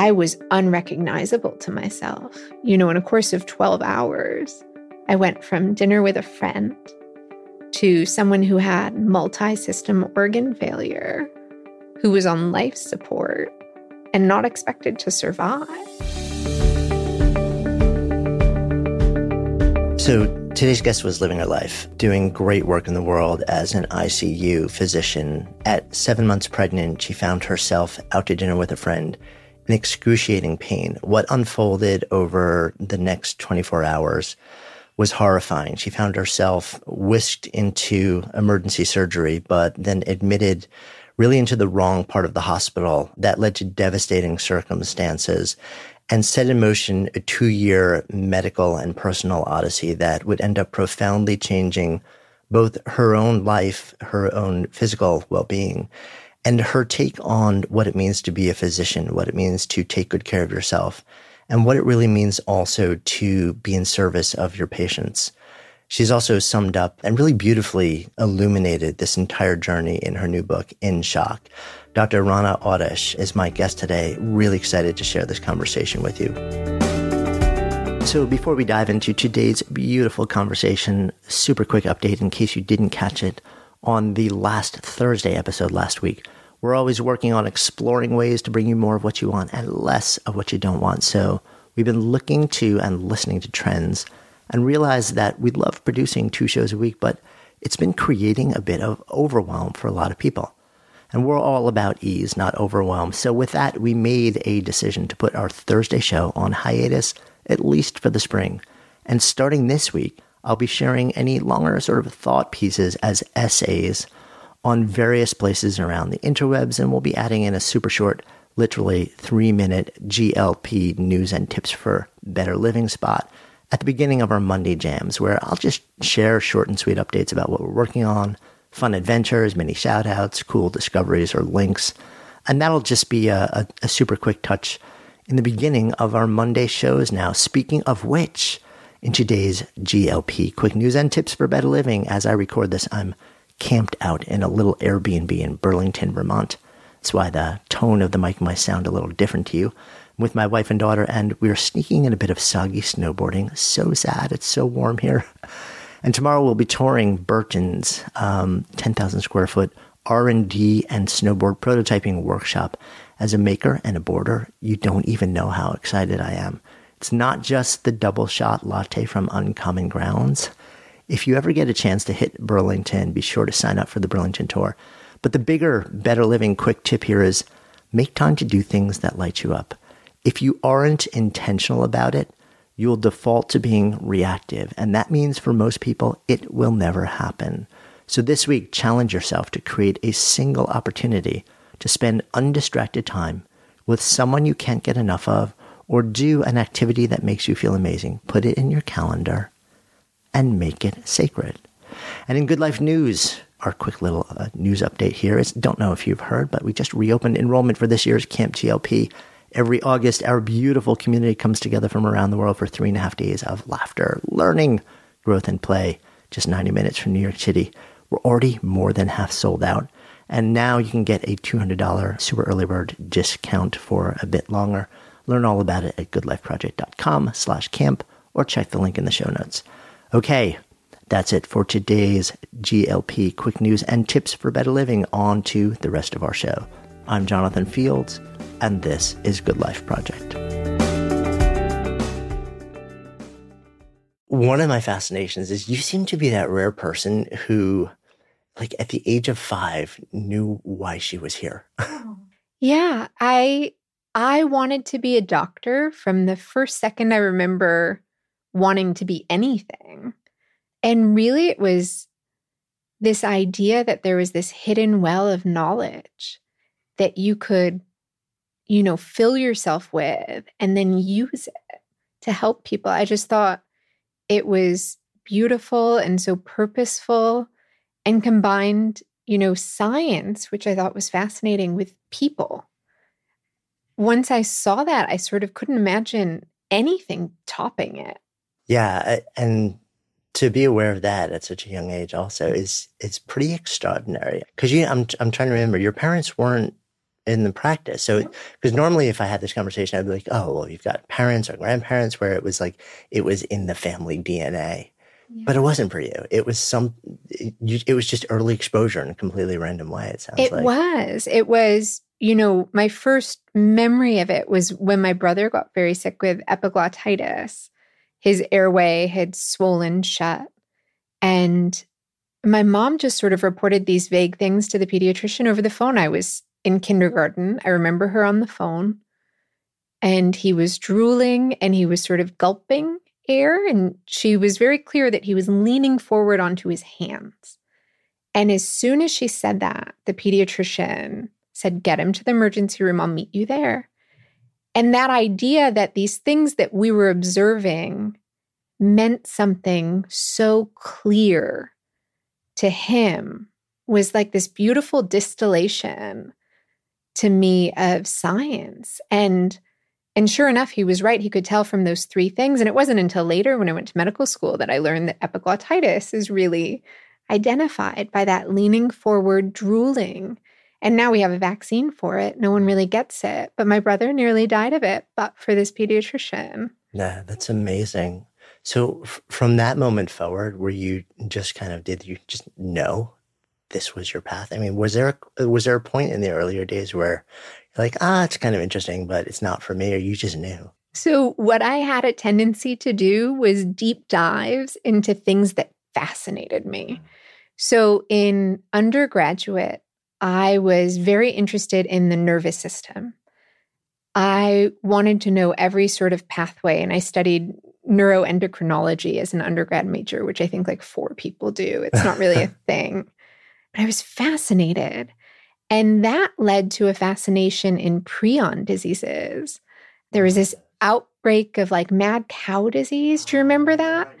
I was unrecognizable to myself. You know, in a course of 12 hours, I went from dinner with a friend to someone who had multi system organ failure, who was on life support and not expected to survive. So, today's guest was living her life, doing great work in the world as an ICU physician. At seven months pregnant, she found herself out to dinner with a friend in excruciating pain. What unfolded over the next 24 hours was horrifying. She found herself whisked into emergency surgery, but then admitted really into the wrong part of the hospital. That led to devastating circumstances and set in motion a two year medical and personal odyssey that would end up profoundly changing both her own life, her own physical well being, and her take on what it means to be a physician, what it means to take good care of yourself, and what it really means also to be in service of your patients. She's also summed up and really beautifully illuminated this entire journey in her new book, In Shock. Dr. Rana Awdish is my guest today. Really excited to share this conversation with you. So, before we dive into today's beautiful conversation, super quick update in case you didn't catch it on the last Thursday episode last week. We're always working on exploring ways to bring you more of what you want and less of what you don't want. So we've been looking to and listening to trends and realized that we love producing two shows a week, but it's been creating a bit of overwhelm for a lot of people. And we're all about ease, not overwhelm. So with that, we made a decision to put our Thursday show on hiatus, at least for the spring. And starting this week, I'll be sharing any longer sort of thought pieces as essays on various places around the interwebs, and we'll be adding in a super short, literally three minute GLP news and tips for better living spot at the beginning of our Monday jams, where I'll just share short and sweet updates about what we're working on, fun adventures, many shout outs, cool discoveries, or links. And that'll just be a, a, a super quick touch in the beginning of our Monday shows now. Speaking of which, in today's GLP quick news and tips for better living. As I record this, I'm camped out in a little Airbnb in Burlington, Vermont. That's why the tone of the mic might sound a little different to you. I'm with my wife and daughter, and we're sneaking in a bit of soggy snowboarding. So sad. It's so warm here. And tomorrow we'll be touring Burton's um, 10,000 square foot R&D and snowboard prototyping workshop. As a maker and a boarder, you don't even know how excited I am It's not just the double shot latte from Uncommon Grounds. If you ever get a chance to hit Burlington, be sure to sign up for the Burlington tour. But the bigger, better living quick tip here is make time to do things that light you up. If you aren't intentional about it, you'll default to being reactive. And that means for most people, it will never happen. So this week, challenge yourself to create a single opportunity to spend undistracted time with someone you can't get enough of or do an activity that makes you feel amazing. Put it in your calendar and make it sacred. And in Good Life News, our quick little uh, news update here is don't know if you've heard, but we just reopened enrollment for this year's Camp GLP. Every August, our beautiful community comes together from around the world for three and a half days of laughter, learning, growth, and play. Just 90 minutes from New York City. We're already more than half sold out. And now you can get a $200 super early bird discount for a bit longer. Learn all about it at goodlifeproject.com slash camp or check the link in the show notes. Okay, that's it for today's GLP quick news and tips for better living. On to the rest of our show. I'm Jonathan Fields, and this is Good Life Project. One of my fascinations is you seem to be that rare person who, like at the age of five, knew why she was here. Yeah, I I wanted to be a doctor from the first second I remember wanting to be anything. And really it was this idea that there was this hidden well of knowledge that you could you know fill yourself with and then use it to help people. I just thought it was beautiful and so purposeful and combined, you know, science, which I thought was fascinating with people once I saw that, I sort of couldn't imagine anything topping it. Yeah, and to be aware of that at such a young age also is is pretty extraordinary. Because you, I'm I'm trying to remember, your parents weren't in the practice. So, mm-hmm. because normally if I had this conversation, I'd be like, oh, well, you've got parents or grandparents where it was like it was in the family DNA. Yeah. But it wasn't for you. It was some. It, it was just early exposure in a completely random way. It sounds it like it was. It was you know, my first memory of it was when my brother got very sick with epiglottitis. His airway had swollen shut. And my mom just sort of reported these vague things to the pediatrician over the phone. I was in kindergarten. I remember her on the phone. And he was drooling and he was sort of gulping air. And she was very clear that he was leaning forward onto his hands. And as soon as she said that, the pediatrician said, Get him to the emergency room. I'll meet you there. And that idea that these things that we were observing meant something so clear to him was like this beautiful distillation to me of science. And and sure enough, he was right. He could tell from those three things. And it wasn't until later when I went to medical school that I learned that epiglottitis is really identified by that leaning forward, drooling and now we have a vaccine for it. No one really gets it. But my brother nearly died of it, but for this pediatrician. Yeah, that's amazing. So f- from that moment forward, where you just kind of did you just know this was your path? I mean, was there a, was there a point in the earlier days where you're like, ah, it's kind of interesting, but it's not for me, or you just knew? So what I had a tendency to do was deep dives into things that fascinated me. So in undergraduate, I was very interested in the nervous system. I wanted to know every sort of pathway, and I studied neuroendocrinology as an undergrad major, which I think like four people do. It's not really a thing. But I was fascinated. And that led to a fascination in prion diseases. There was this outbreak of like mad cow disease. Do you remember that?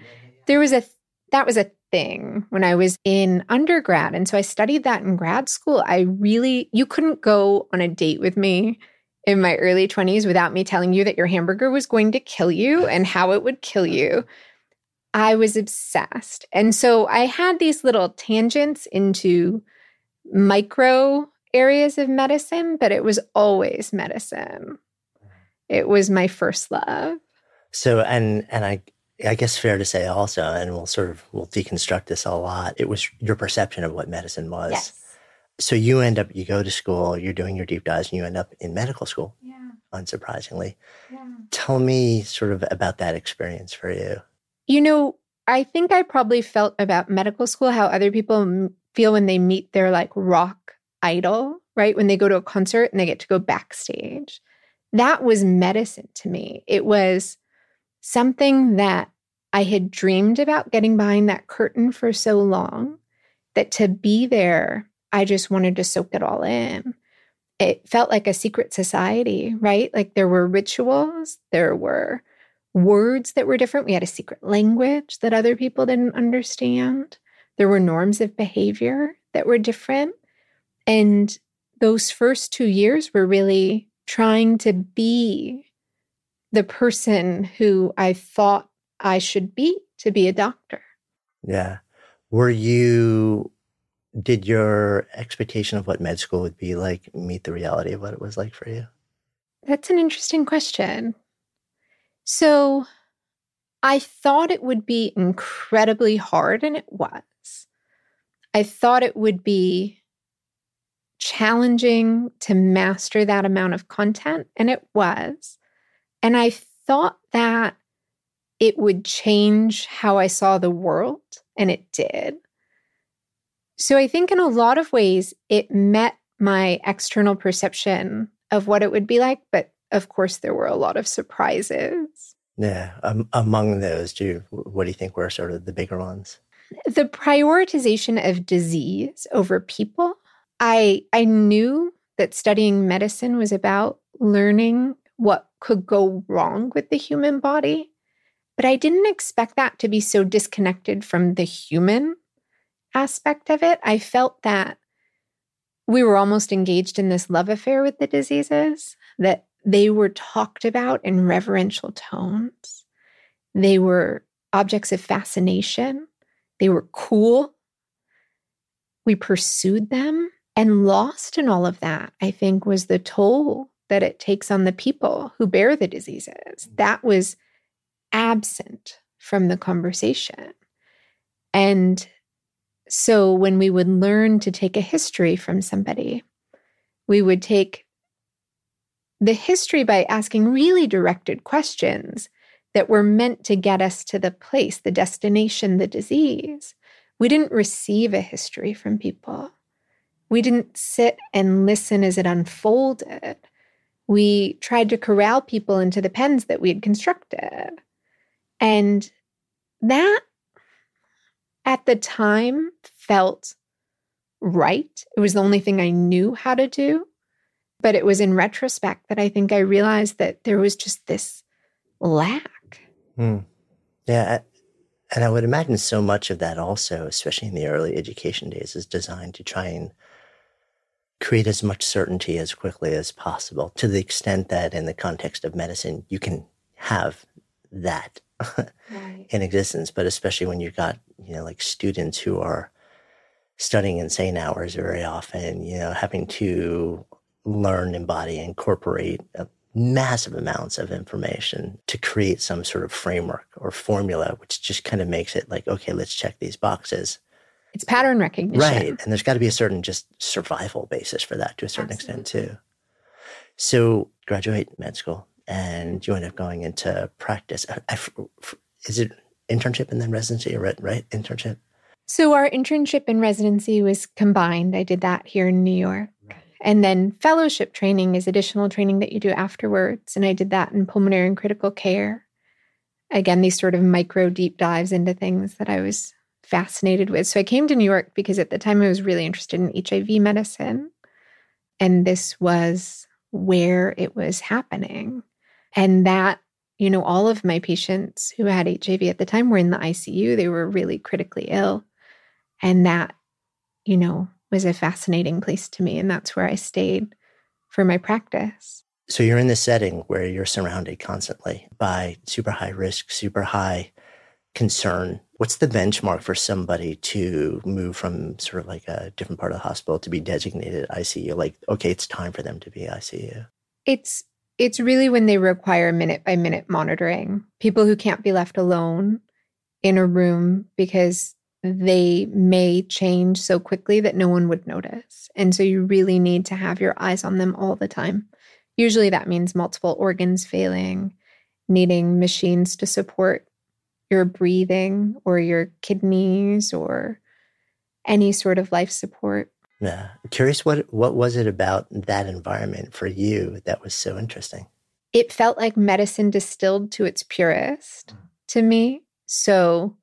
There was a that was a thing when I was in undergrad. And so I studied that in grad school. I really, you couldn't go on a date with me in my early 20s without me telling you that your hamburger was going to kill you and how it would kill you. I was obsessed. And so I had these little tangents into micro areas of medicine, but it was always medicine. It was my first love. So and and I I guess fair to say also, and we'll sort of we'll deconstruct this a lot. It was your perception of what medicine was. Yes. So you end up you go to school, you're doing your deep dives, and you end up in medical school. Yeah. unsurprisingly. Yeah. Tell me sort of about that experience for you. You know, I think I probably felt about medical school how other people m- feel when they meet their like rock idol, right? When they go to a concert and they get to go backstage. That was medicine to me. It was something that I had dreamed about getting behind that curtain for so long that to be there, I just wanted to soak it all in. It felt like a secret society, right? Like there were rituals, there were words that were different. We had a secret language that other people didn't understand. There were norms of behavior that were different. And those first two years were really trying to be the person who I thought I should be to be a doctor. Yeah. Were you, did your expectation of what med school would be like meet the reality of what it was like for you? That's an interesting question. So I thought it would be incredibly hard, and it was. I thought it would be challenging to master that amount of content, and it was. And I thought that it would change how I saw the world, and it did. So I think in a lot of ways, it met my external perception of what it would be like, but of course, there were a lot of surprises. Yeah. Um, among those, do you, what do you think were sort of the bigger ones? The prioritization of disease over people. I I knew that studying medicine was about learning what could go wrong with the human body, but I didn't expect that to be so disconnected from the human aspect of it. I felt that we were almost engaged in this love affair with the diseases, that they were talked about in reverential tones. They were objects of fascination. They were cool. We pursued them and lost in all of that, I think, was the toll that it takes on the people who bear the diseases. Mm-hmm. That was absent from the conversation. And so when we would learn to take a history from somebody, we would take the history by asking really directed questions that were meant to get us to the place, the destination, the disease. We didn't receive a history from people. We didn't sit and listen as it unfolded. We tried to corral people into the pens that we had constructed. And that at the time felt right. It was the only thing I knew how to do. But it was in retrospect that I think I realized that there was just this lack. Hmm. Yeah. And I would imagine so much of that also, especially in the early education days, is designed to try and create as much certainty as quickly as possible to the extent that in the context of medicine, you can have that right. in existence. But especially when you've got, you know, like students who are studying insane hours very often, you know, having to learn, embody, incorporate massive amounts of information to create some sort of framework or formula, which just kind of makes it like, okay, let's check these boxes. It's pattern recognition. Right. And there's got to be a certain just survival basis for that to a certain Absolutely. extent, too. So, graduate med school and you end up going into practice. Is it internship and then residency, or right? Internship? So, our internship and residency was combined. I did that here in New York. And then fellowship training is additional training that you do afterwards. And I did that in pulmonary and critical care. Again, these sort of micro deep dives into things that I was fascinated with. So I came to New York because at the time I was really interested in HIV medicine. And this was where it was happening. And that, you know, all of my patients who had HIV at the time were in the ICU. They were really critically ill. And that, you know, was a fascinating place to me. And that's where I stayed for my practice. So you're in this setting where you're surrounded constantly by super high risk, super high concern. What's the benchmark for somebody to move from sort of like a different part of the hospital to be designated ICU? Like, okay, it's time for them to be ICU. It's it's really when they require minute by minute monitoring. People who can't be left alone in a room because they may change so quickly that no one would notice. And so you really need to have your eyes on them all the time. Usually that means multiple organs failing, needing machines to support your breathing or your kidneys or any sort of life support. Yeah. Curious what what was it about that environment for you that was so interesting? It felt like medicine distilled to its purest mm. to me. So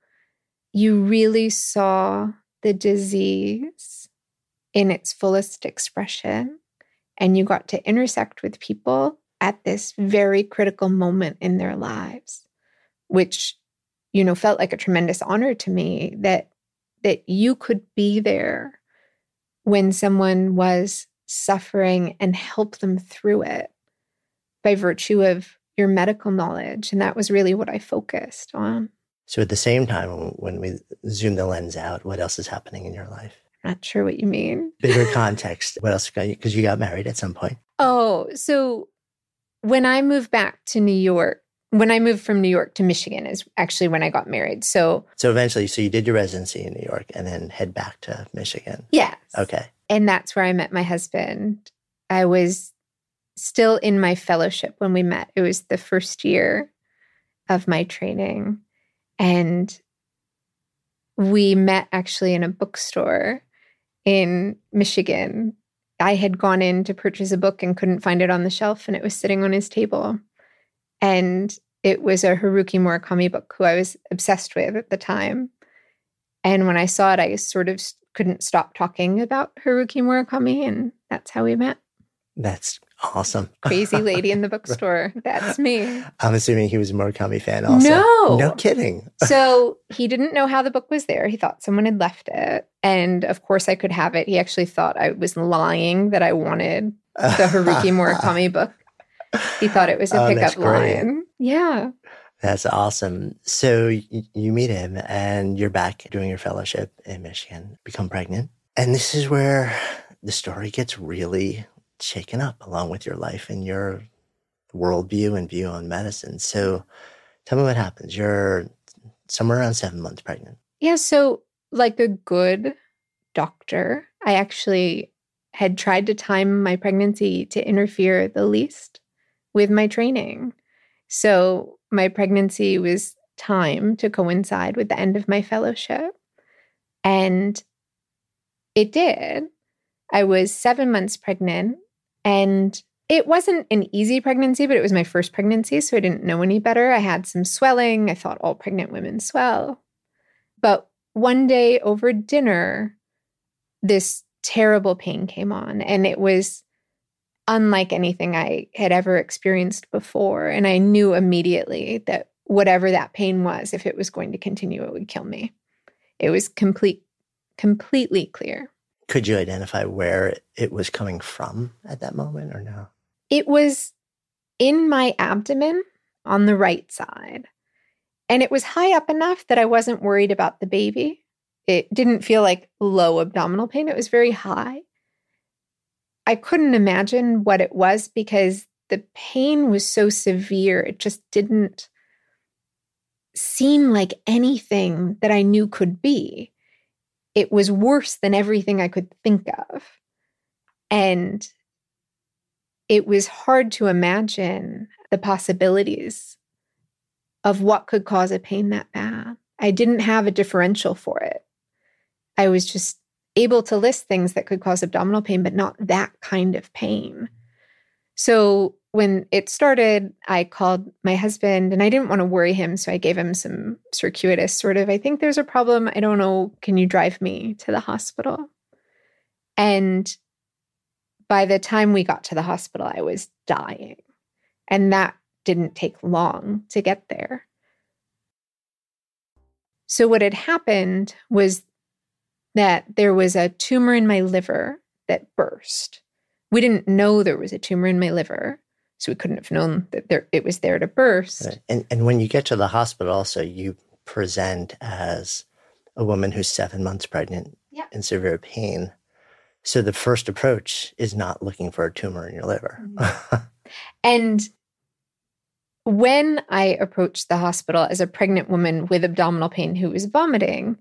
you really saw the disease in its fullest expression and you got to intersect with people at this very critical moment in their lives which you know felt like a tremendous honor to me that that you could be there when someone was suffering and help them through it by virtue of your medical knowledge and that was really what i focused on So at the same time, when we zoom the lens out, what else is happening in your life? not sure what you mean Bigger context. What else? Because you got married at some point. Oh, so when I moved back to New York, when I moved from New York to Michigan is actually when I got married. So, So eventually, so you did your residency in New York and then head back to Michigan. yes. Okay. And that's where I met my husband. I was still in my fellowship when we met. It was the first year of my training. And we met actually in a bookstore in Michigan. I had gone in to purchase a book and couldn't find it on the shelf, and it was sitting on his table. And it was a Haruki Murakami book who I was obsessed with at the time. And when I saw it, I sort of couldn't stop talking about Haruki Murakami, and that's how we met. That's awesome. Crazy lady in the bookstore. That's me. I'm assuming he was a Murakami fan also. No. No kidding. So he didn't know how the book was there. He thought someone had left it. And of course, I could have it. He actually thought I was lying that I wanted the Haruki Murakami book. He thought it was a Oh, pickup line. Yeah. That's awesome. So y- you meet him and you're back doing your fellowship in Michigan, become pregnant. And this is where the story gets really shaken up along with your life and your worldview and view on medicine. So tell me what happens. You're somewhere around seven months pregnant. Yeah. So, like a good doctor, I actually had tried to time my pregnancy to interfere the least with my training. So, my pregnancy was timed to coincide with the end of my fellowship. And it did. I was seven months pregnant and it wasn't an easy pregnancy, but it was my first pregnancy. So I didn't know any better. I had some swelling. I thought all pregnant women swell. But one day over dinner, this terrible pain came on, and it was unlike anything I had ever experienced before. And I knew immediately that whatever that pain was, if it was going to continue, it would kill me. It was complete, completely clear. Could you identify where it was coming from at that moment or no? It was in my abdomen on the right side. And it was high up enough that I wasn't worried about the baby. It didn't feel like low abdominal pain, it was very high. I couldn't imagine what it was because the pain was so severe. It just didn't seem like anything that I knew could be. It was worse than everything I could think of. And it was hard to imagine the possibilities of what could cause a pain that bad. I didn't have a differential for it. I was just able to list things that could cause abdominal pain, but not that kind of pain. So when it started, I called my husband and I didn't want to worry him. So I gave him some circuitous sort of, I think there's a problem. I don't know. Can you drive me to the hospital? And by the time we got to the hospital, I was dying. And that didn't take long to get there. So, what had happened was that there was a tumor in my liver that burst. We didn't know there was a tumor in my liver, so we couldn't have known that there, it was there to burst. Right. And and when you get to the hospital, also you present as a woman who's seven months pregnant Yeah. in severe pain. So the first approach is not looking for a tumor in your liver. Mm-hmm. And when I approached the hospital as a pregnant woman with abdominal pain who was vomiting,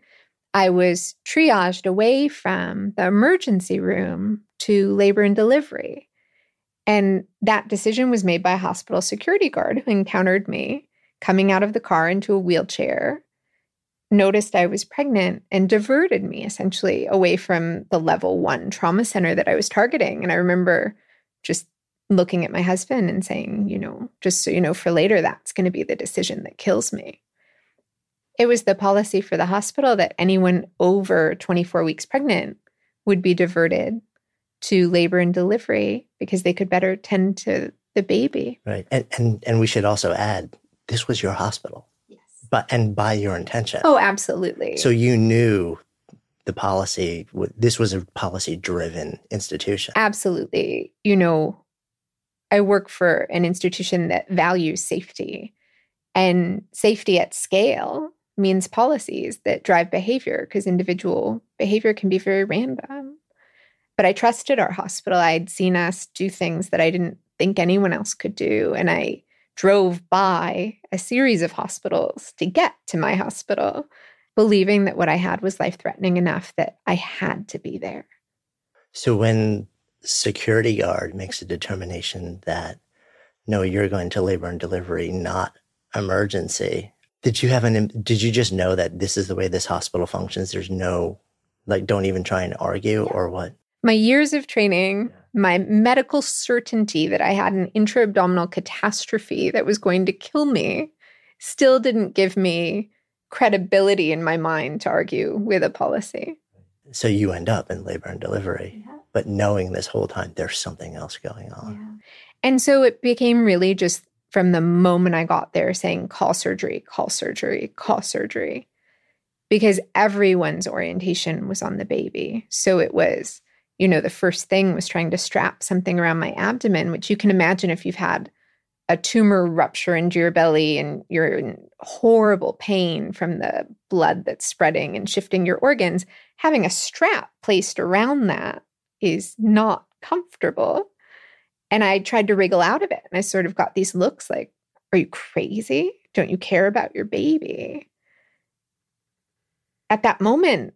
I was triaged away from the emergency room to labor and delivery. And that decision was made by a hospital security guard who encountered me coming out of the car into a wheelchair, noticed I was pregnant, and diverted me essentially away from the level one trauma center that I was targeting. And I remember just looking at my husband and saying, you know, just so you know, for later, that's going to be the decision that kills me. It was the policy for the hospital that anyone over 24 weeks pregnant would be diverted to labor and delivery because they could better tend to the baby. Right. And and and we should also add this was your hospital. Yes. But and by your intention. Oh, absolutely. So you knew the policy this was a policy driven institution. Absolutely. You know, I work for an institution that values safety. And safety at scale means policies that drive behavior because individual behavior can be very random. But I trusted our hospital. I'd seen us do things that I didn't think anyone else could do. And I drove by a series of hospitals to get to my hospital, believing that what I had was life threatening enough that I had to be there. So when security guard makes a determination that no, you're going to labor and delivery, not emergency. Did you have an, did you just know that this is the way this hospital functions? There's no, like, don't even try and argue or what? My years of training, my medical certainty that I had an intra abdominal catastrophe that was going to kill me still didn't give me credibility in my mind to argue with a policy. So you end up in labor and delivery, yeah. but knowing this whole time there's something else going on. Yeah. And so it became really just from the moment I got there saying, call surgery, call surgery, call surgery, because everyone's orientation was on the baby. So it was, you know, the first thing was trying to strap something around my abdomen, which you can imagine if you've had a tumor rupture into your belly and you're in horrible pain from the blood that's spreading and shifting your organs, having a strap placed around that is not comfortable. And I tried to wriggle out of it. And I sort of got these looks like, Are you crazy? Don't you care about your baby? At that moment,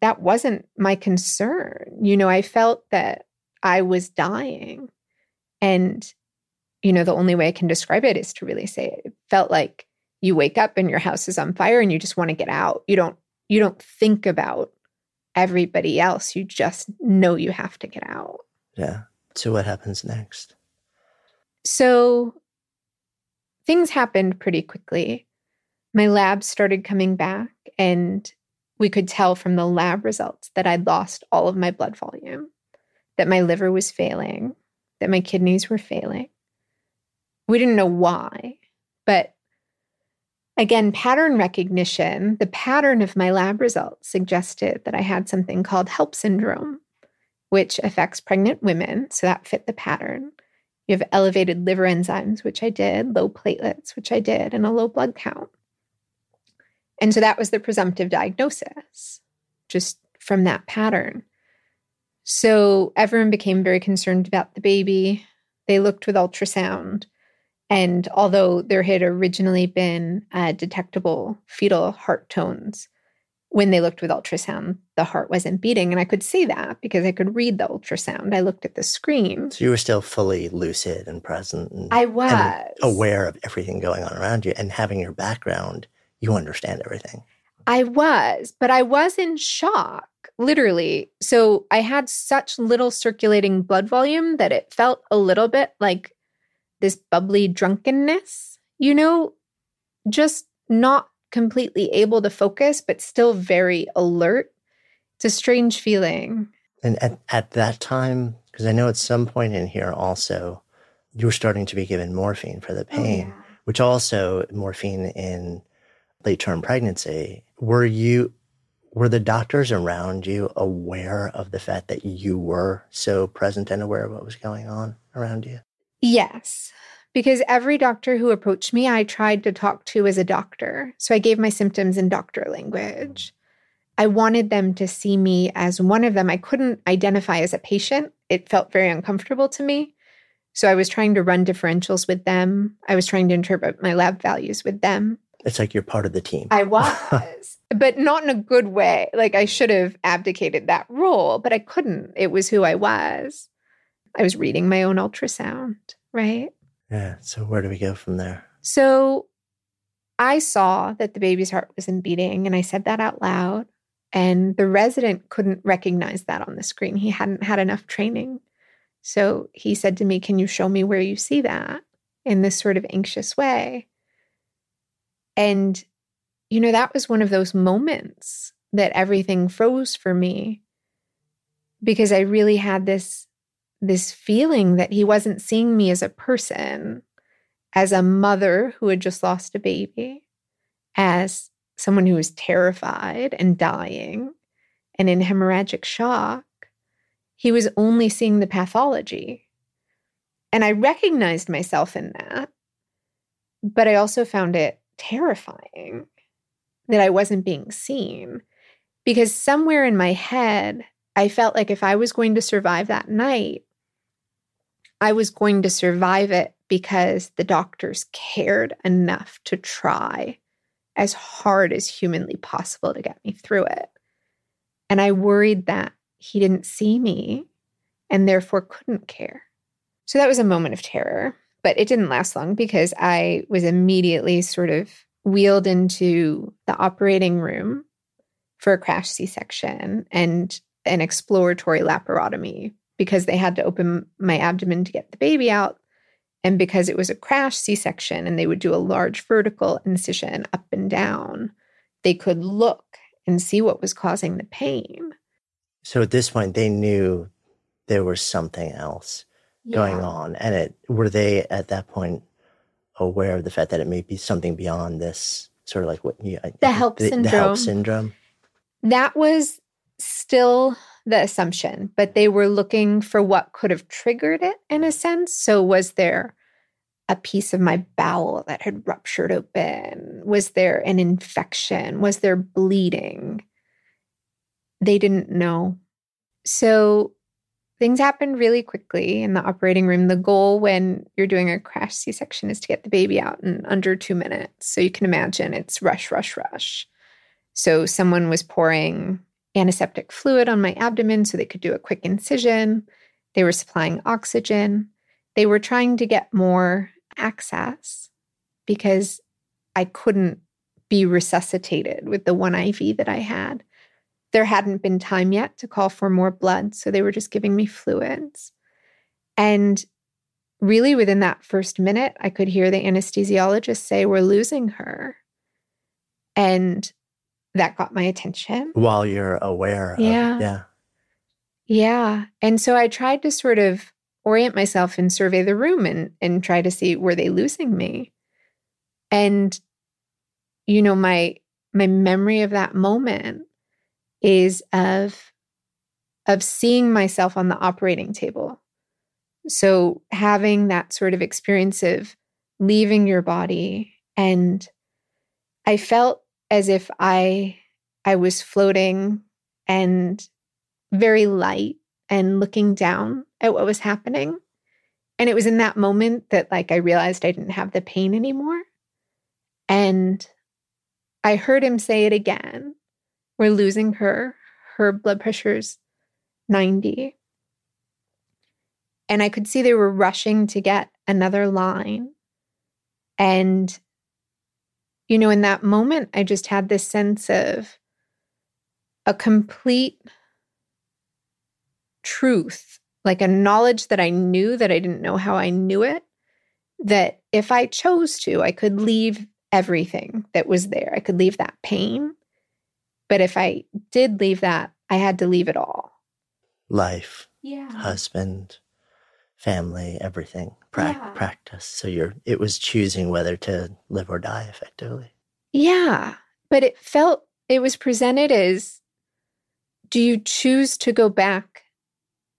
that wasn't my concern. You know, I felt that I was dying. And, you know, the only way I can describe it is to really say it. It felt like you wake up and your house is on fire and you just want to get out. You don't you don't think about everybody else. You just know you have to get out. Yeah. So, what happens next? So, things happened pretty quickly. My labs started coming back, and we could tell from the lab results that I'd lost all of my blood volume, that my liver was failing, that my kidneys were failing. We didn't know why, but again, pattern recognition, the pattern of my lab results suggested that I had something called HELLP syndrome, which affects pregnant women. So that fit the pattern. You have elevated liver enzymes, which I did, low platelets, which I did, and a low blood count. And so that was the presumptive diagnosis, just from that pattern. So everyone became very concerned about the baby. They looked with ultrasound. And although there had originally been uh, detectable fetal heart tones, when they looked with ultrasound, the heart wasn't beating. And I could see that because I could read the ultrasound. I looked at the screen. So you were still fully lucid and present. And, I was. And aware of everything going on around you. And having your background, you understand everything. I was, but I was in shock, literally. So I had such little circulating blood volume that it felt a little bit like this bubbly drunkenness, you know, just not completely able to focus, but still very alert. It's a strange feeling. And at, at that time, because I know at some point in here also, you were starting to be given morphine for the oh, pain, oh, yeah. which also morphine in late term pregnancy. Were you, were the doctors around you aware of the fact that you were so present and aware of what was going on around you? Yes because every doctor who approached me, I tried to talk to as a doctor. So I gave my symptoms in doctor language. I wanted them to see me as one of them. I couldn't identify as a patient, it felt very uncomfortable to me. So I was trying to run differentials with them. I was trying to interpret my lab values with them. It's like you're part of the team. I was, but not in a good way. Like I should have abdicated that role, but I couldn't. It was who I was. I was reading my own ultrasound, right? Yeah. So where do we go from there? So I saw that the baby's heart wasn't beating, and I said that out loud. And the resident couldn't recognize that on the screen. He hadn't had enough training. So he said to me, Can you show me where you see that in this sort of anxious way? And, you know, that was one of those moments that everything froze for me because I really had this this feeling that he wasn't seeing me as a person, as a mother who had just lost a baby, as someone who was terrified and dying and in hemorrhagic shock. He was only seeing the pathology. And I recognized myself in that. But I also found it terrifying that I wasn't being seen because somewhere in my head, I felt like if I was going to survive that night, I was going to survive it because the doctors cared enough to try as hard as humanly possible to get me through it. And I worried that he didn't see me and therefore couldn't care. So that was a moment of terror, but it didn't last long because I was immediately sort of wheeled into the operating room for a crash C section and an exploratory laparotomy because they had to open my abdomen to get the baby out. And because it was a crash C section and they would do a large vertical incision up and down, they could look and see what was causing the pain. So at this point, they knew there was something else yeah. going on. And it were they at that point aware of the fact that it may be something beyond this sort of like what you the HELLP the, syndrome. The HELLP syndrome. That was still the assumption, but they were looking for what could have triggered it in a sense. So, was there a piece of my bowel that had ruptured open? Was there an infection? Was there bleeding? They didn't know. So, things happened really quickly in the operating room. The goal when you're doing a crash C section is to get the baby out in under two minutes. So, you can imagine it's rush, rush, rush. So, someone was pouring antiseptic fluid on my abdomen so they could do a quick incision. They were supplying oxygen. They were trying to get more access because I couldn't be resuscitated with the one IV that I had. There hadn't been time yet to call for more blood, so they were just giving me fluids. And really, within that first minute, I could hear the anesthesiologist say, We're losing her. And that got my attention. While you're aware yeah. Of, yeah. Yeah. And so I tried to sort of orient myself and survey the room and and try to see were they losing me. And you know my my memory of that moment is of of seeing myself on the operating table. So having that sort of experience of leaving your body and I felt as if I I was floating and very light and looking down at what was happening. And it was in that moment that like I realized I didn't have the pain anymore. And I heard him say it again. We're losing her. Her blood pressure's 90. And I could see they were rushing to get another line. And you know, in that moment, I just had this sense of a complete truth, like a knowledge that I knew that I didn't know how I knew it. That if I chose to, I could leave everything that was there. I could leave that pain. But if I did leave that, I had to leave it all life, yeah. husband, family, everything, pra- Yeah. practice. So you're, it was choosing whether to live or die effectively. Yeah. But it felt, it was presented as do you choose to go back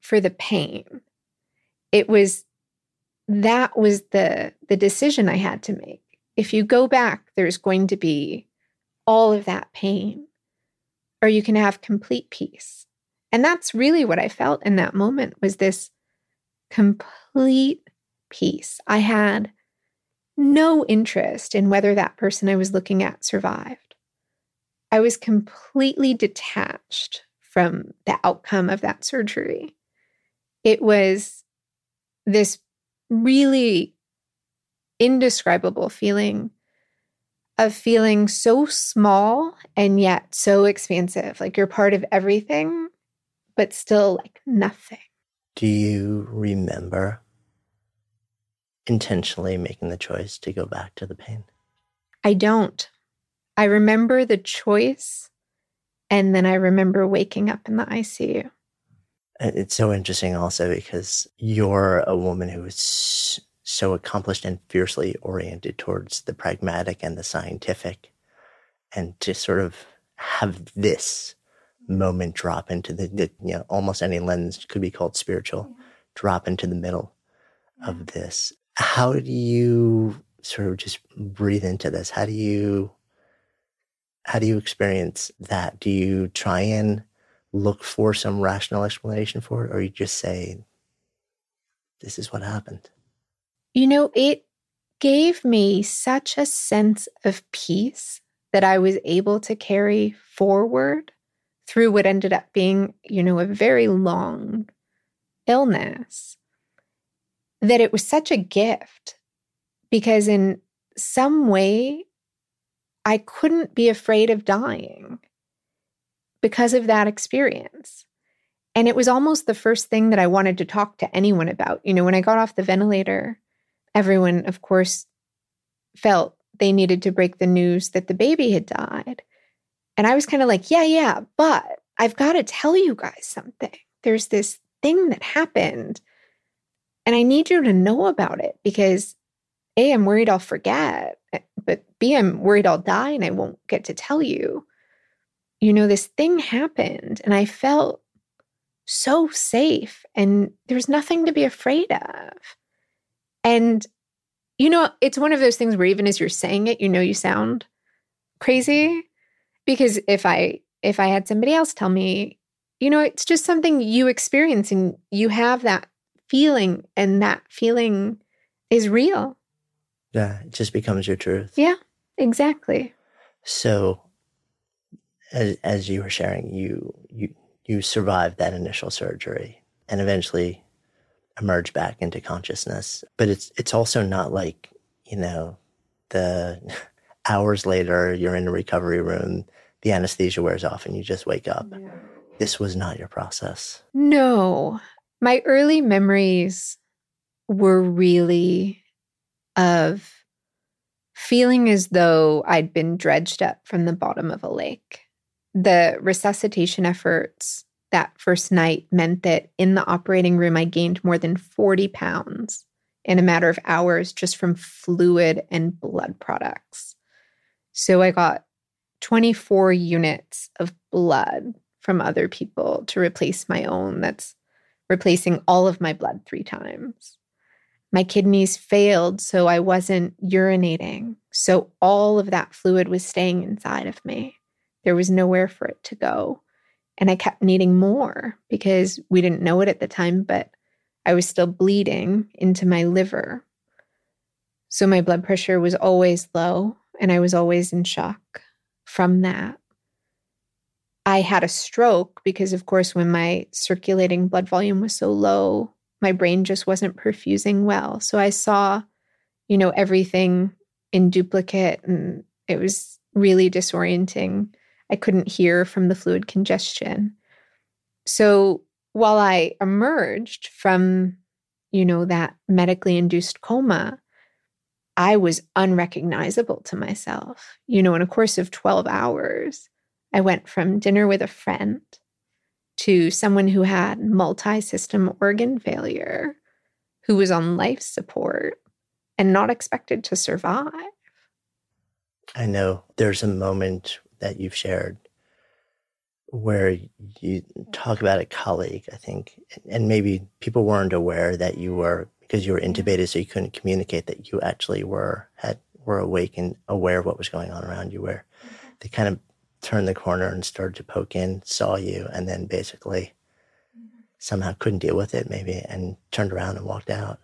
for the pain? It was, that was the the decision I had to make. If you go back, there's going to be all of that pain, or you can have complete peace. And that's really what I felt in that moment was this complete peace. I had no interest in whether that person I was looking at survived. I was completely detached from the outcome of that surgery. It was this really indescribable feeling of feeling so small and yet so expansive. Like you're part of everything, but still like nothing. Do you remember intentionally making the choice to go back to the pain? I don't. I remember the choice, and then I remember waking up in the ICU. It's so interesting also because you're a woman who is so accomplished and fiercely oriented towards the pragmatic and the scientific. And to sort of have this moment drop into the, the you know, almost any lens could be called spiritual, drop into the middle of this. How do you sort of just breathe into this? How do you how do you experience that? Do you try and look for some rational explanation for it, or you just say, this is what happened? You know, it gave me such a sense of peace that I was able to carry forward through what ended up being, you know, a very long illness, that it was such a gift because in some way I couldn't be afraid of dying because of that experience. And it was almost the first thing that I wanted to talk to anyone about. You know, when I got off the ventilator, everyone, of course, felt they needed to break the news that the baby had died. And I was kind of like, yeah, yeah, but I've got to tell you guys something. There's this thing that happened, and I need you to know about it because A, I'm worried I'll forget, eh, but B, I'm worried I'll die and I won't get to tell you. You know, this thing happened, and I felt so safe, and there's nothing to be afraid of. And, you know, it's one of those things where even as you're saying it, you know, you sound crazy because if I if I had somebody else tell me, you know, it's just something you experience and you have that feeling and that feeling is real. Yeah, it just becomes your truth. Yeah, exactly. So as as you were sharing, you you you survived that initial surgery and eventually emerge back into consciousness. But it's it's also not like, you know, the hours later you're in a recovery room, the anesthesia wears off and you just wake up. Yeah. This was not your process. No. My early memories were really of feeling as though I'd been dredged up from the bottom of a lake. The resuscitation efforts that first night meant that in the operating room, I gained more than 40 pounds in a matter of hours just from fluid and blood products. So I got 24 units of blood from other people to replace my own. That's replacing all of my blood three times. My kidneys failed, so I wasn't urinating. So all of that fluid was staying inside of me. There was nowhere for it to go. And I kept needing more because we didn't know it at the time, but I was still bleeding into my liver. So my blood pressure was always low and I was always in shock from that. I had a stroke because, of course, when my circulating blood volume was so low, my brain just wasn't perfusing well. So I saw, you know, everything in duplicate and it was really disorienting. I couldn't hear from the fluid congestion. So while I emerged from, you know, that medically induced coma, I was unrecognizable to myself. You know, in a course of 12 hours, I went from dinner with a friend to someone who had multi system organ failure, who was on life support and not expected to survive. I know there's a moment that you've shared where you talk about a colleague, I think, and maybe people weren't aware that you were because you were intubated, so you couldn't communicate that you actually were had were awake and aware of what was going on around you. Where mm-hmm. they kind of turned the corner and started to poke in, saw you, and then basically mm-hmm. somehow couldn't deal with it, maybe, and turned around and walked out.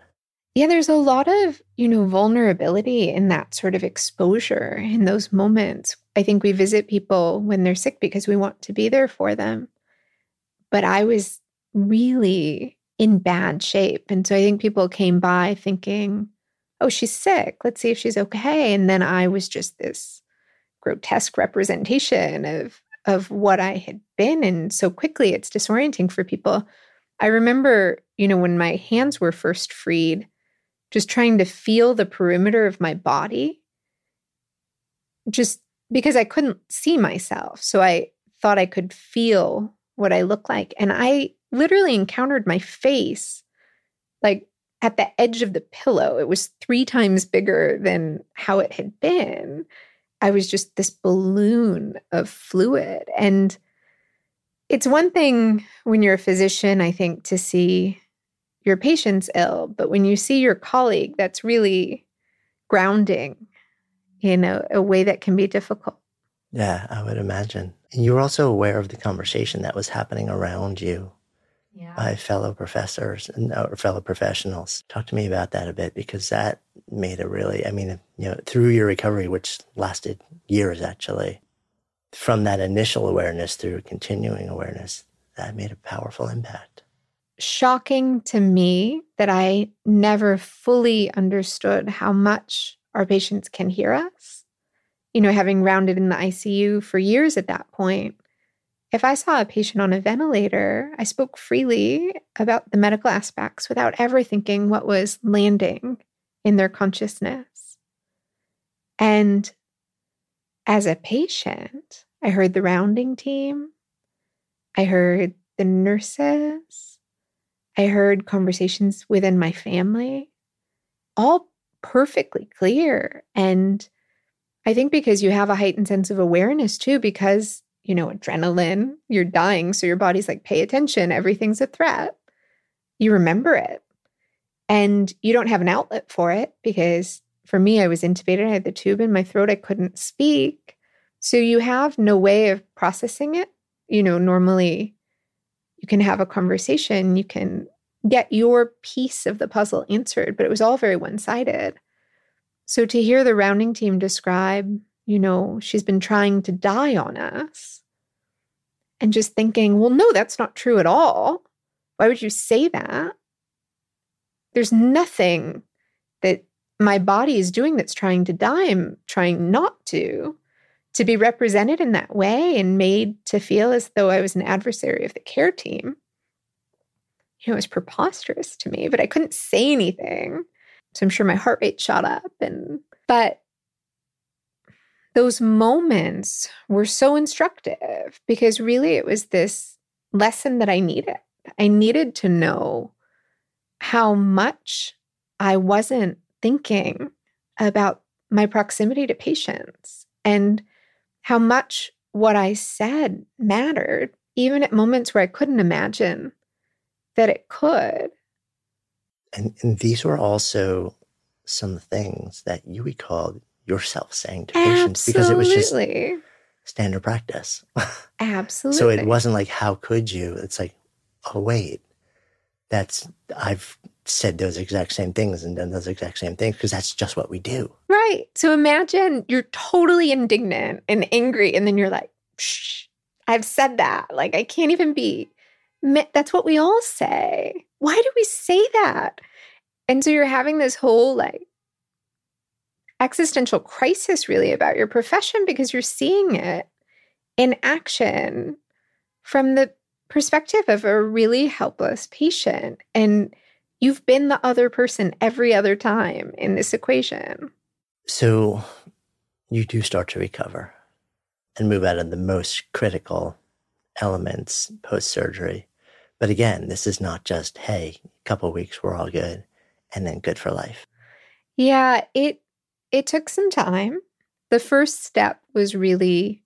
Yeah, there's a lot of, you know, vulnerability in that sort of exposure in those moments. I think we visit people when they're sick because we want to be there for them. But I was really in bad shape. And so I think people came by thinking, oh, she's sick. Let's see if she's okay. And then I was just this grotesque representation of of what I had been. And so quickly it's disorienting for people. I remember, you know, when my hands were first freed, just trying to feel the perimeter of my body, just because I couldn't see myself. So I thought I could feel what I look like. And I literally encountered my face like at the edge of the pillow. It was three times bigger than how it had been. I was just this balloon of fluid. And it's one thing when you're a physician, I think, to see your patients ill, but when you see your colleague, that's really grounding in a, a way that can be difficult. Yeah, I would imagine. And you were also aware of the conversation that was happening around you yeah. by fellow professors and or fellow professionals. Talk to me about that a bit because that made a really, I mean, you know, through your recovery, which lasted years actually, from that initial awareness through continuing awareness, that made a powerful impact. Shocking to me that I never fully understood how much our patients can hear us. You know, having rounded in the ICU for years at that point, if I saw a patient on a ventilator, I spoke freely about the medical aspects without ever thinking what was landing in their consciousness. And as a patient, I heard the rounding team, I heard the nurses, I heard conversations within my family, all perfectly clear. And I think because you have a heightened sense of awareness too, because you know, adrenaline, you're dying. So your body's like, pay attention, everything's a threat. You remember it. And you don't have an outlet for it because for me, I was intubated, I had the tube in my throat, I couldn't speak. So you have no way of processing it. You know, normally you can have a conversation, you can get your piece of the puzzle answered, but it was all very one sided. So to hear the rounding team describe you know, she's been trying to die on us. And just thinking, well, no, that's not true at all. Why would you say that? There's nothing that my body is doing that's trying to die. I'm trying not to. To be represented in that way and made to feel as though I was an adversary of the care team, you know, it was preposterous to me, but I couldn't say anything. So I'm sure my heart rate shot up. And, but those moments were so instructive because really it was this lesson that I needed. I needed to know how much I wasn't thinking about my proximity to patients and how much what I said mattered, even at moments where I couldn't imagine that it could. And, and these were also some things that you recalled yourself saying to patients because it was just standard practice. Absolutely. so it wasn't like, how could you? It's like, oh, wait, that's, I've said those exact same things and done those exact same things because that's just what we do. Right. So imagine you're totally indignant and angry, and then you're like, Shh, I've said that. Like, I can't even be. That's what we all say. Why do we say that? And so you're having this whole like existential crisis really about your profession because you're seeing it in action from the perspective of a really helpless patient. And you've been the other person every other time in this equation. So you do start to recover and move out of the most critical elements post surgery. But again, this is not just, hey, a couple weeks, we're all good, and then good for life. Yeah, it it took some time. The first step was really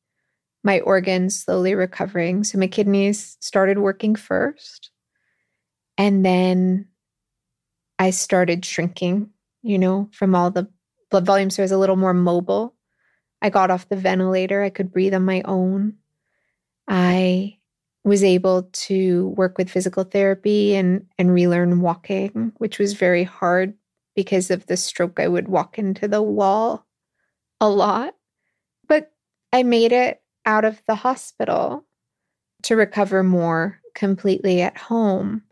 my organs slowly recovering. So my kidneys started working first. And then I started shrinking, you know, from all the blood volume. So I was a little more mobile. I got off the ventilator. I could breathe on my own. I was able to work with physical therapy and and relearn walking, which was very hard because of the stroke, I would walk into the wall a lot. But I made it out of the hospital to recover more completely at home.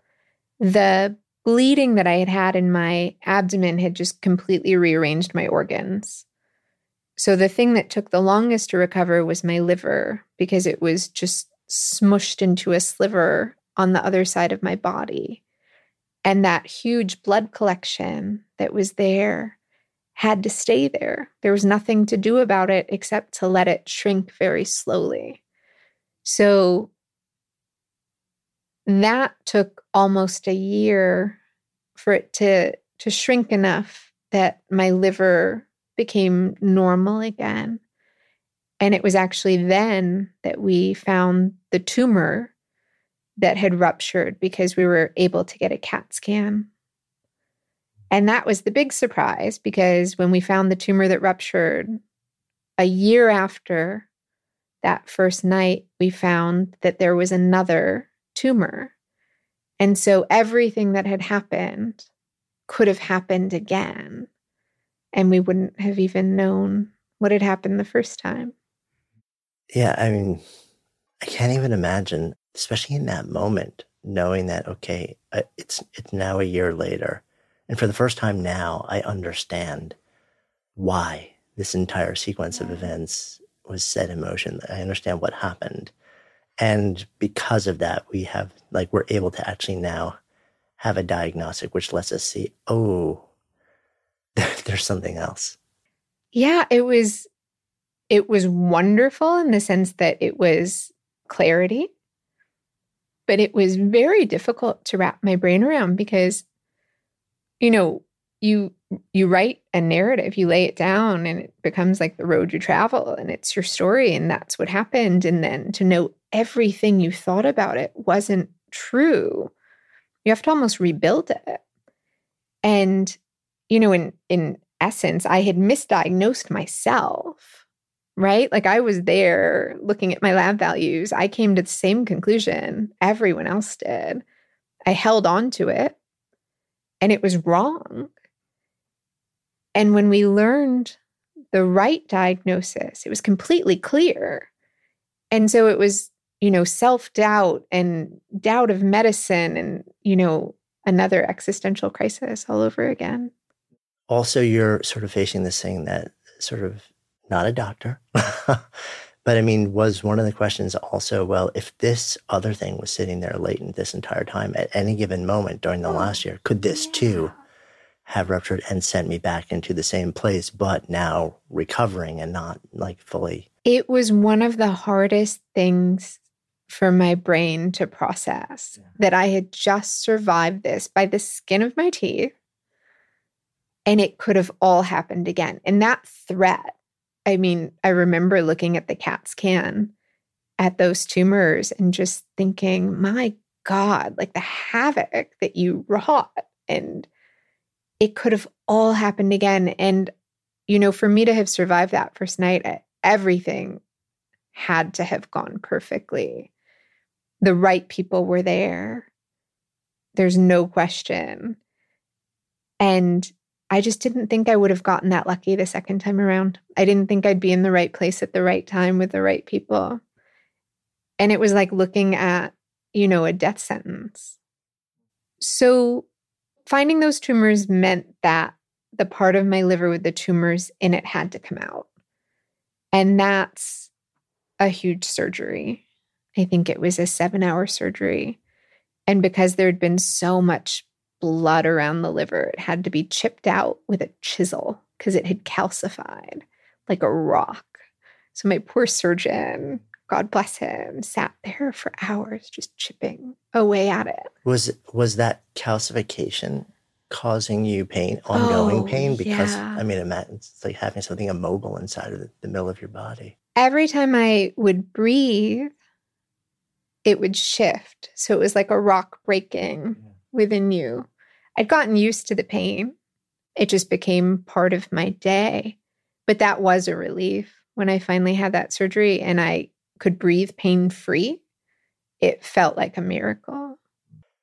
the bleeding that I had had in my abdomen had just completely rearranged my organs. So the thing that took the longest to recover was my liver because it was just smushed into a sliver on the other side of my body. And that huge blood collection that was there had to stay there. There was nothing to do about it except to let it shrink very slowly. So that took almost a year for it to to shrink enough that my liver became normal again. And it was actually then that we found the tumor that had ruptured because we were able to get a CAT scan. And that was the big surprise because when we found the tumor that ruptured, a year after that first night, we found that there was another tumor. And so everything that had happened could have happened again. And we wouldn't have even known what had happened the first time. Yeah, I mean, I can't even imagine, especially in that moment, knowing that okay, uh, it's it's now a year later, and for the first time now, I understand why this entire sequence of events was set in motion. I understand what happened, and because of that, we have like we're able to actually now have a diagnostic, which lets us see, oh, there's something else. Yeah, it was it was wonderful in the sense that it was clarity, but it was very difficult to wrap my brain around because, you know, you you write a narrative, you lay it down, and it becomes like the road you travel, and it's your story, and that's what happened. And then to know everything you thought about it wasn't true, you have to almost rebuild it. And, you know, in in essence, I had misdiagnosed myself right? Like I was there looking at my lab values. I came to the same conclusion everyone else did. I held on to it and it was wrong. And when we learned the right diagnosis, it was completely clear. And so it was, you know, self doubt and doubt of medicine and, you know, another existential crisis all over again. Also, you're sort of facing this thing that sort of not a doctor. but I mean, was one of the questions also, well, if this other thing was sitting there latent this entire time at any given moment during the last year, could this too have ruptured and sent me back into the same place, but now recovering and not like fully? It was one of the hardest things for my brain to process yeah. that I had just survived this by the skin of my teeth and it could have all happened again. And that threat I mean, I remember looking at the CAT scan at those tumors and just thinking, my God, like the havoc that you wrought. And it could have all happened again. And, you know, for me to have survived that first night, everything had to have gone perfectly. The right people were there. There's no question. And I just didn't think I would have gotten that lucky the second time around. I didn't think I'd be in the right place at the right time with the right people. And it was like looking at, you know, a death sentence. So finding those tumors meant that the part of my liver with the tumors in it had to come out. And that's a huge surgery. I think it was a seven hour surgery. And because there had been so much blood around the liver. It had to be chipped out with a chisel because it had calcified like a rock. So my poor surgeon, God bless him, sat there for hours just chipping away at it. Was was that calcification causing you pain, ongoing oh, pain? Because yeah. I mean, it's like having something immobile inside of the, the middle of your body. Every time I would breathe, it would shift. So it was like a rock breaking yeah. within you. I'd gotten used to the pain. It just became part of my day. But that was a relief when I finally had that surgery and I could breathe pain free. It felt like a miracle.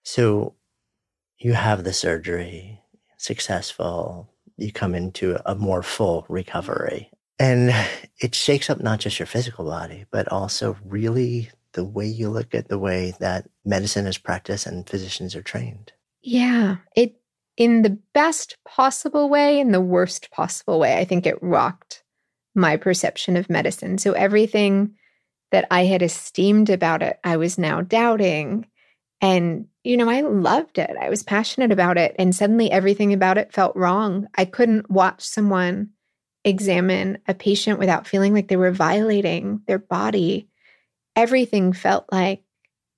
So you have the surgery, successful. You come into a more full recovery. And it shakes up not just your physical body, but also really the way you look at the way that medicine is practiced and physicians are trained. Yeah. It, in the best possible way in the worst possible way, I think it rocked my perception of medicine. So everything that I had esteemed about it, I was now doubting. And, you know, I loved it. I was passionate about it. And suddenly everything about it felt wrong. I couldn't watch someone examine a patient without feeling like they were violating their body. Everything felt like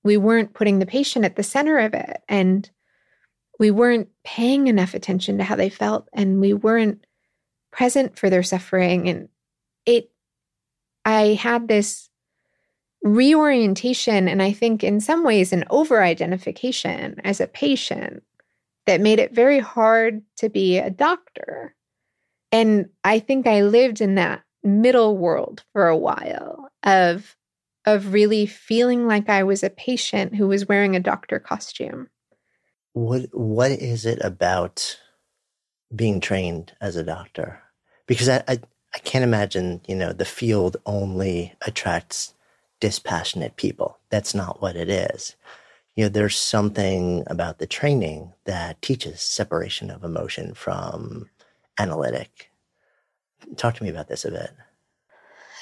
we weren't putting the patient at the center of it. And we weren't paying enough attention to how they felt. And we weren't present for their suffering. And it, I had this reorientation and I think in some ways an over identification as a patient that made it very hard to be a doctor. And I think I lived in that middle world for a while of of really feeling like I was a patient who was wearing a doctor costume. What what is it about being trained as a doctor? Because I, I, I can't imagine, you know, the field only attracts dispassionate people. That's not what it is. You know, there's something about the training that teaches separation of emotion from analytic. Talk to me about this a bit.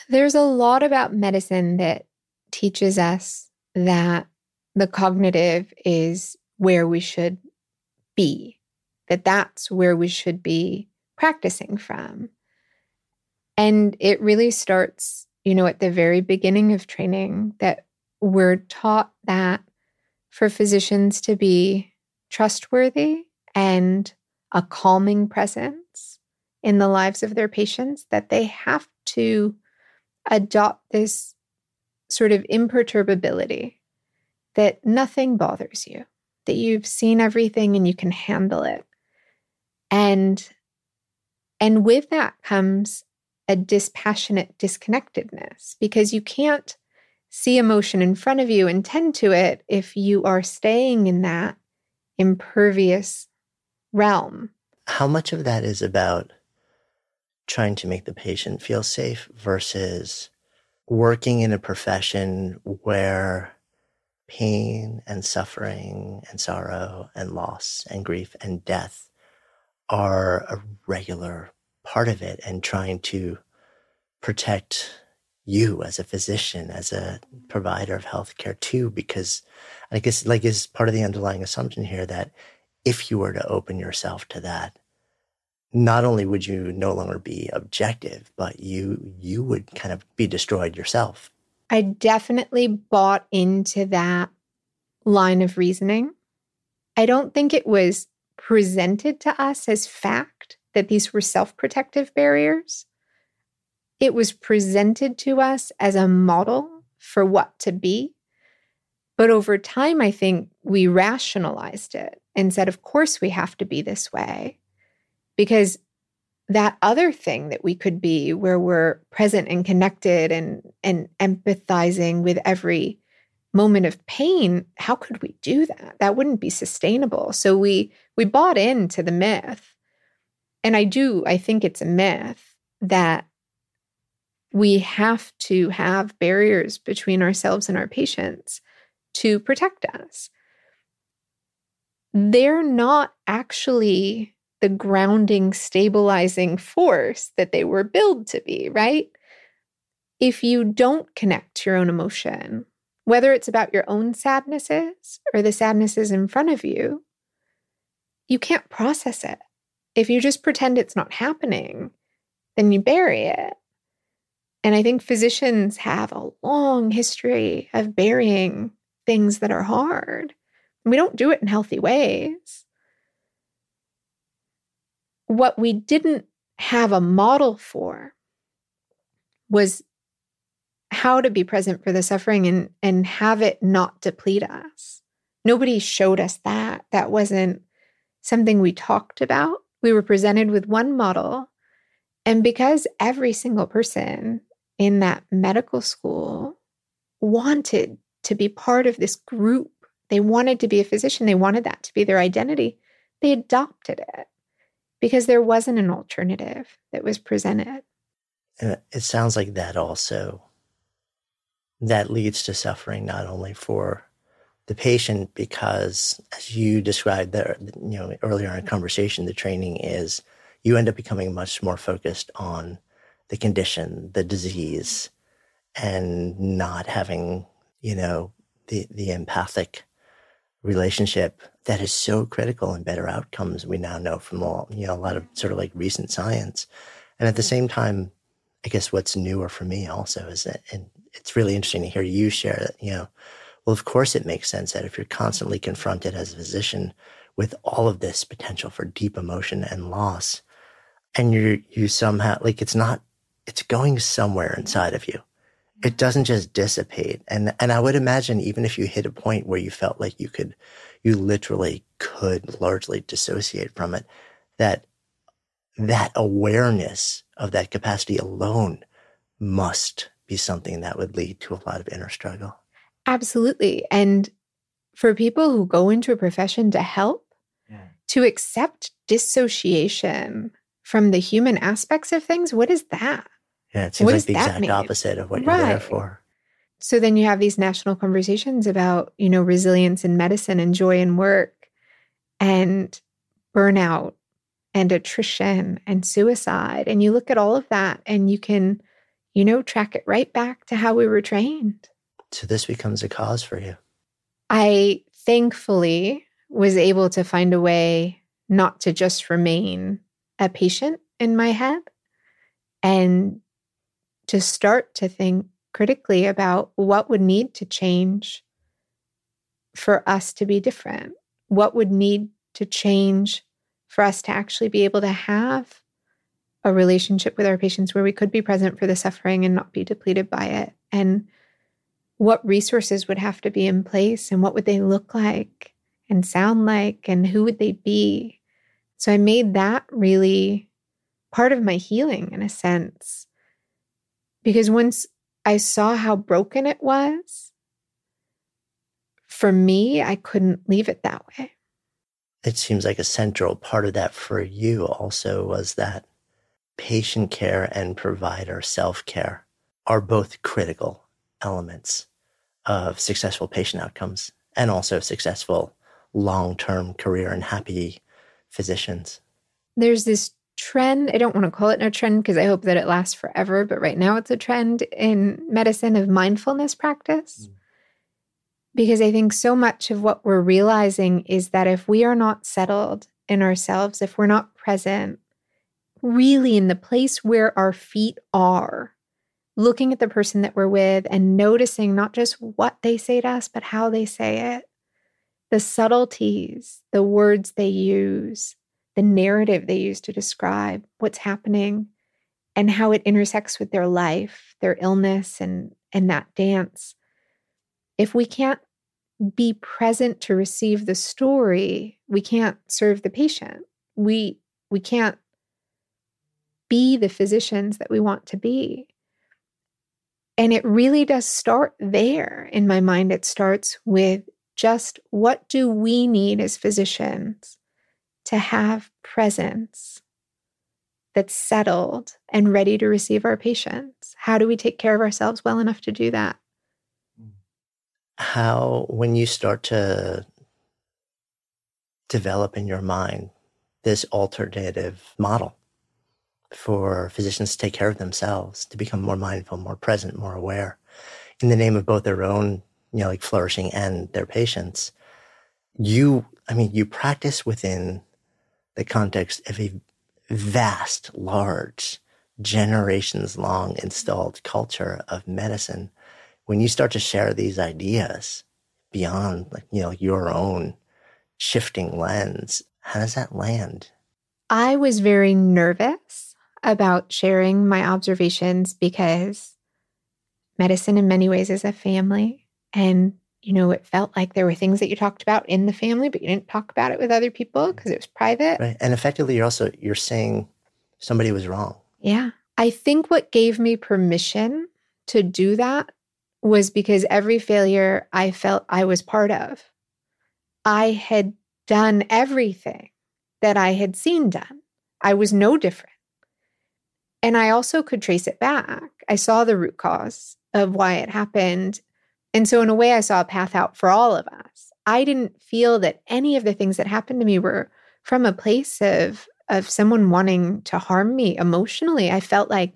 There's a lot about medicine that teaches us that the cognitive is where we should be, that that's where we should be practicing from. And it really starts you know, at the very beginning of training, that we're taught that for physicians to be trustworthy and a calming presence in the lives of their patients, that they have to adopt this sort of imperturbability that nothing bothers you, that you've seen everything and you can handle it. And and with that comes a dispassionate disconnectedness because you can't see emotion in front of you and tend to it if you are staying in that impervious realm. How much of that is about trying to make the patient feel safe versus working in a profession where pain and suffering and sorrow and loss and grief and death are a regular part of it and trying to protect you as a physician, as a provider of healthcare too, because I guess like is part of the underlying assumption here that if you were to open yourself to that, not only would you no longer be objective, but you you would kind of be destroyed yourself. I definitely bought into that line of reasoning. I don't think it was presented to us as fact that these were self protective barriers. It was presented to us as a model for what to be. But over time, I think we rationalized it and said, of course, we have to be this way. Because that other thing that we could be, where we're present and connected and, and empathizing with every moment of pain, how could we do that? That wouldn't be sustainable. So we we bought into the myth and I do, I think it's a myth that we have to have barriers between ourselves and our patients to protect us. They're not actually the grounding, stabilizing force that they were billed to be, right? If you don't connect to your own emotion, whether it's about your own sadnesses or the sadnesses in front of you, you can't process it. If you just pretend it's not happening, then you bury it. And I think physicians have a long history of burying things that are hard. We don't do it in healthy ways. What we didn't have a model for was how to be present for the suffering and, and have it not deplete us. Nobody showed us that. That wasn't something we talked about. We were presented with one model. And because every single person in that medical school wanted to be part of this group, they wanted to be a physician, they wanted that to be their identity, they adopted it because there wasn't an alternative that was presented. Uh, it sounds like that also that leads to suffering not only for the patient because as you described there you know earlier in our conversation the training is you end up becoming much more focused on the condition the disease and not having you know the the empathic relationship that is so critical in better outcomes we now know from all you know a lot of sort of like recent science and at the same time i guess what's newer for me also is that and it's really interesting to hear you share that you know well, of course, it makes sense that if you're constantly confronted as a physician with all of this potential for deep emotion and loss, and you you somehow like it's not it's going somewhere inside of you. It doesn't just dissipate. And and I would imagine even if you hit a point where you felt like you could you literally could largely dissociate from it, that that awareness of that capacity alone must be something that would lead to a lot of inner struggle. Absolutely. And for people who go into a profession to help, yeah. to accept dissociation from the human aspects of things, what is that? Yeah, it seems what like the exact mean? opposite of what you're there for. So then you have these national conversations about, you know, resilience in medicine and joy in work and burnout and attrition and suicide. And you look at all of that and you can, you know, track it right back to how we were trained. So this becomes a cause for you. I thankfully was able to find a way not to just remain a patient in my head and to start to think critically about what would need to change for us to be different. What would need to change for us to actually be able to have a relationship with our patients where we could be present for the suffering and not be depleted by it. And what resources would have to be in place and what would they look like and sound like and who would they be. So I made that really part of my healing in a sense. Because once I saw how broken it was, for me, I couldn't leave it that way. It seems like a central part of that for you also was that patient care and provider self care are both critical elements of successful patient outcomes and also successful long term career and happy physicians. There's this trend. I don't want to call it a trend because I hope that it lasts forever, but right now it's a trend in medicine of mindfulness practice. Mm. Because I think so much of what we're realizing is that if we are not settled in ourselves, if we're not present, really in the place where our feet are, looking at the person that we're with and noticing not just what they say to us, but how they say it, the subtleties, the words they use, the narrative they use to describe what's happening and how it intersects with their life, their illness, and, and that dance. If we can't be present to receive the story, we can't serve the patient. We, we can't be the physicians that we want to be. And it really does start there in my mind. It starts with just what do we need as physicians to have presence that's settled and ready to receive our patients? How do we take care of ourselves well enough to do that? How, when you start to develop in your mind this alternative model, for physicians to take care of themselves, to become more mindful, more present, more aware in the name of both their own, you know, like flourishing and their patients. You, I mean, you practice within the context of a vast, large, generations long installed culture of medicine. When you start to share these ideas beyond, like, you know, your own shifting lens, how does that land? I was very nervous about sharing my observations because medicine, in many ways, is a family. And, you know, it felt like there were things that you talked about in the family, but you didn't talk about it with other people mm. because it was private. Right. And effectively, you're also you're saying somebody was wrong. Yeah. I think what gave me permission to do that was because every failure I felt I was part of, I had done everything that I had seen done. I was no different. And I also could trace it back. I saw the root cause of why it happened. And so, in a way, I saw a path out for all of us. I didn't feel that any of the things that happened to me were from a place of, of someone wanting to harm me emotionally. I felt like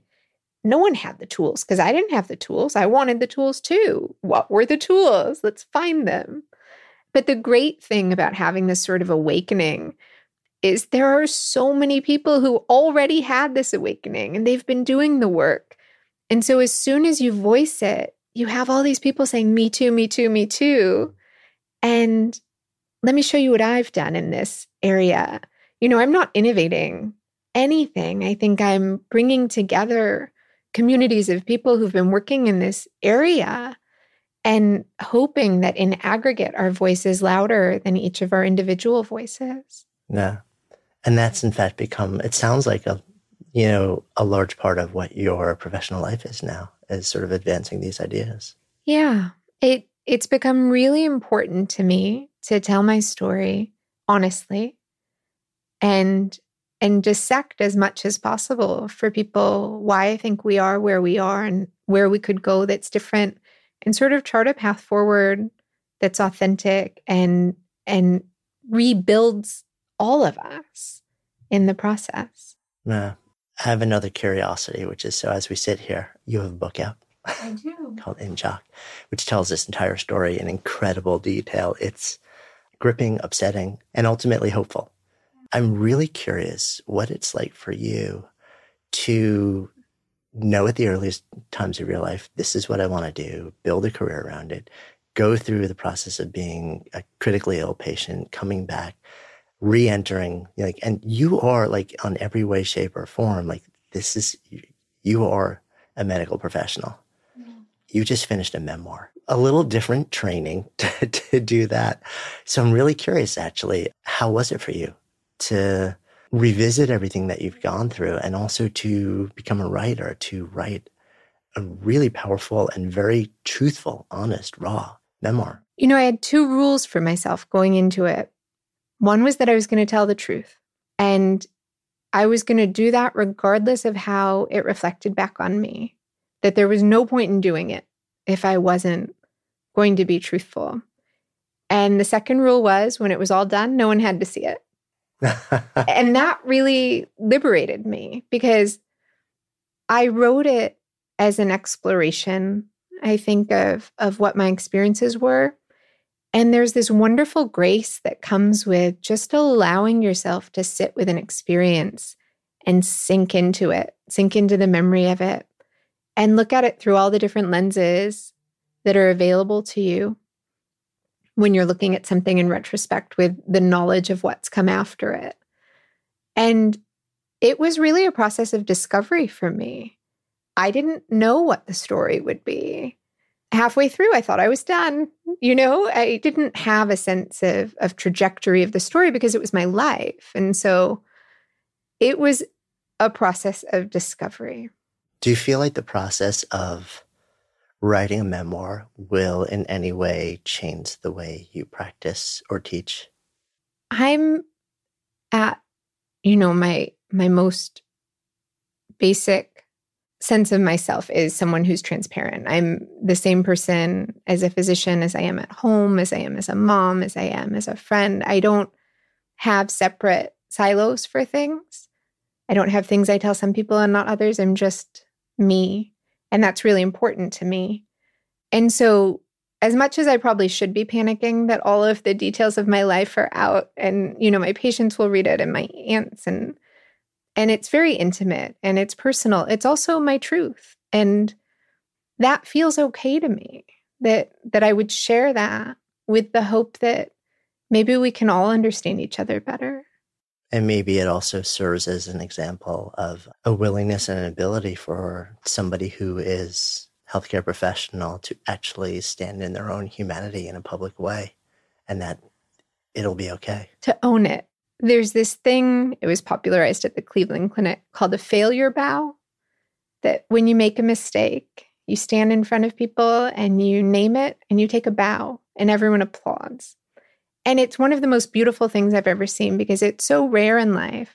no one had the tools because I didn't have the tools. I wanted the tools too. What were the tools? Let's find them. But the great thing about having this sort of awakening is there are so many people who already had this awakening and they've been doing the work. And so as soon as you voice it, you have all these people saying, Me too, me too, me too. And let me show you what I've done in this area. You know, I'm not innovating anything. I think I'm bringing together communities of people who've been working in this area and hoping that in aggregate our voice is louder than each of our individual voices. Yeah. And that's in fact become it sounds like a you know, a large part of what your professional life is now, is sort of advancing these ideas. Yeah. It it's become really important to me to tell my story honestly and and dissect as much as possible for people why I think we are where we are and where we could go that's different and sort of chart a path forward that's authentic and and rebuilds all of us in the process. Yeah. I have another curiosity, which is so as we sit here, you have a book out. I do. called In which tells this entire story in incredible detail. It's gripping, upsetting, and ultimately hopeful. I'm really curious what it's like for you to know at the earliest times of your life, this is what I want to do, build a career around it, go through the process of being a critically ill patient, coming back, re-entering, like, and you are like on every way, shape, or form, like this is you are a medical professional. Mm-hmm. You just finished a memoir, a little different training to, to do that. So I'm really curious, actually, how was it for you to revisit everything that you've gone through and also to become a writer, to write a really powerful and very truthful, honest, raw memoir? You know, I had two rules for myself going into it. One was that I was going to tell the truth. And I was going to do that regardless of how it reflected back on me, that there was no point in doing it if I wasn't going to be truthful. And the second rule was when it was all done, no one had to see it. and that really liberated me because I wrote it as an exploration, I think, of, of what my experiences were. And there's this wonderful grace that comes with just allowing yourself to sit with an experience and sink into it, sink into the memory of it, and look at it through all the different lenses that are available to you when you're looking at something in retrospect with the knowledge of what's come after it. And it was really a process of discovery for me. I didn't know what the story would be halfway through i thought i was done. You know i didn't have a sense of of trajectory of the story because it was my life. And so it was a process of discovery. Do you feel like the process of writing a memoir will in any way change the way you practice or teach? I'm at you know my my most basic sense of myself is someone who's transparent. I'm the same person as a physician as I am at home, as I am as a mom, as I am as a friend. I don't have separate silos for things. I don't have things I tell some people and not others. I'm just me. And that's really important to me. And so, as much as I probably should be panicking that all of the details of my life are out and, you know, my patients will read it and my aunts and and it's very intimate and it's personal. It's also my truth. And that feels okay to me that that I would share that with the hope that maybe we can all understand each other better. And maybe it also serves as an example of a willingness and an ability for somebody who is healthcare professional to actually stand in their own humanity in a public way and that it'll be okay. To own it there's this thing, it was popularized at the Cleveland Clinic called a failure bow. That when you make a mistake, you stand in front of people and you name it and you take a bow and everyone applauds. And it's one of the most beautiful things I've ever seen because it's so rare in life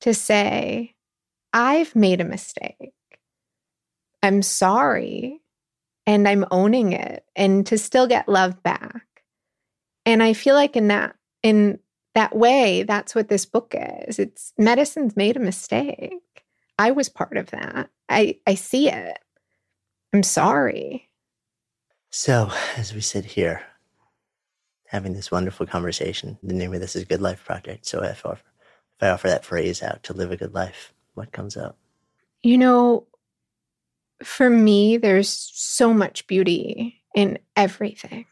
to say, I've made a mistake. I'm sorry. and I'm owning it and to still get love back. And I feel like in that in that way, that's what this book is. It's medicine's made a mistake. I was part of that. I I see it. I'm sorry. So, as we sit here having this wonderful conversation, the name of this is Good Life Project. So, if, if I offer that phrase out to live a good life, what comes up? You know, for me, there's so much beauty in everything.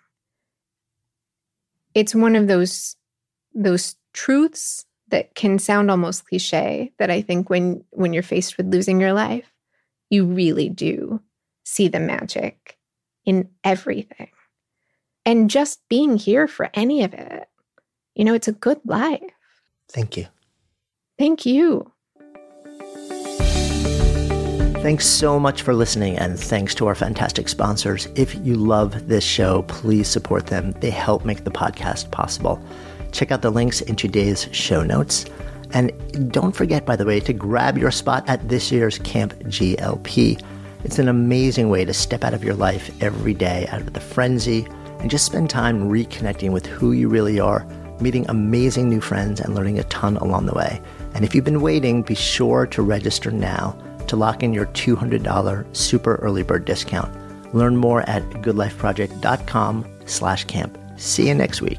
It's one of those those truths that can sound almost cliche that I think when when you're faced with losing your life, you really do see the magic in everything. And just being here for any of it, you know, it's a good life. Thank you. Thank you. Thanks so much for listening, and thanks to our fantastic sponsors. If you love this show, please support them. They help make the podcast possible. Check out the links in today's show notes. And don't forget, by the way, to grab your spot at this year's Camp GLP. It's an amazing way to step out of your life every day, out of the frenzy, and just spend time reconnecting with who you really are, meeting amazing new friends, and learning a ton along the way. And if you've been waiting, be sure to register now to lock in your $200 super early bird discount. Learn more at goodlifeproject.com slash camp. See you next week.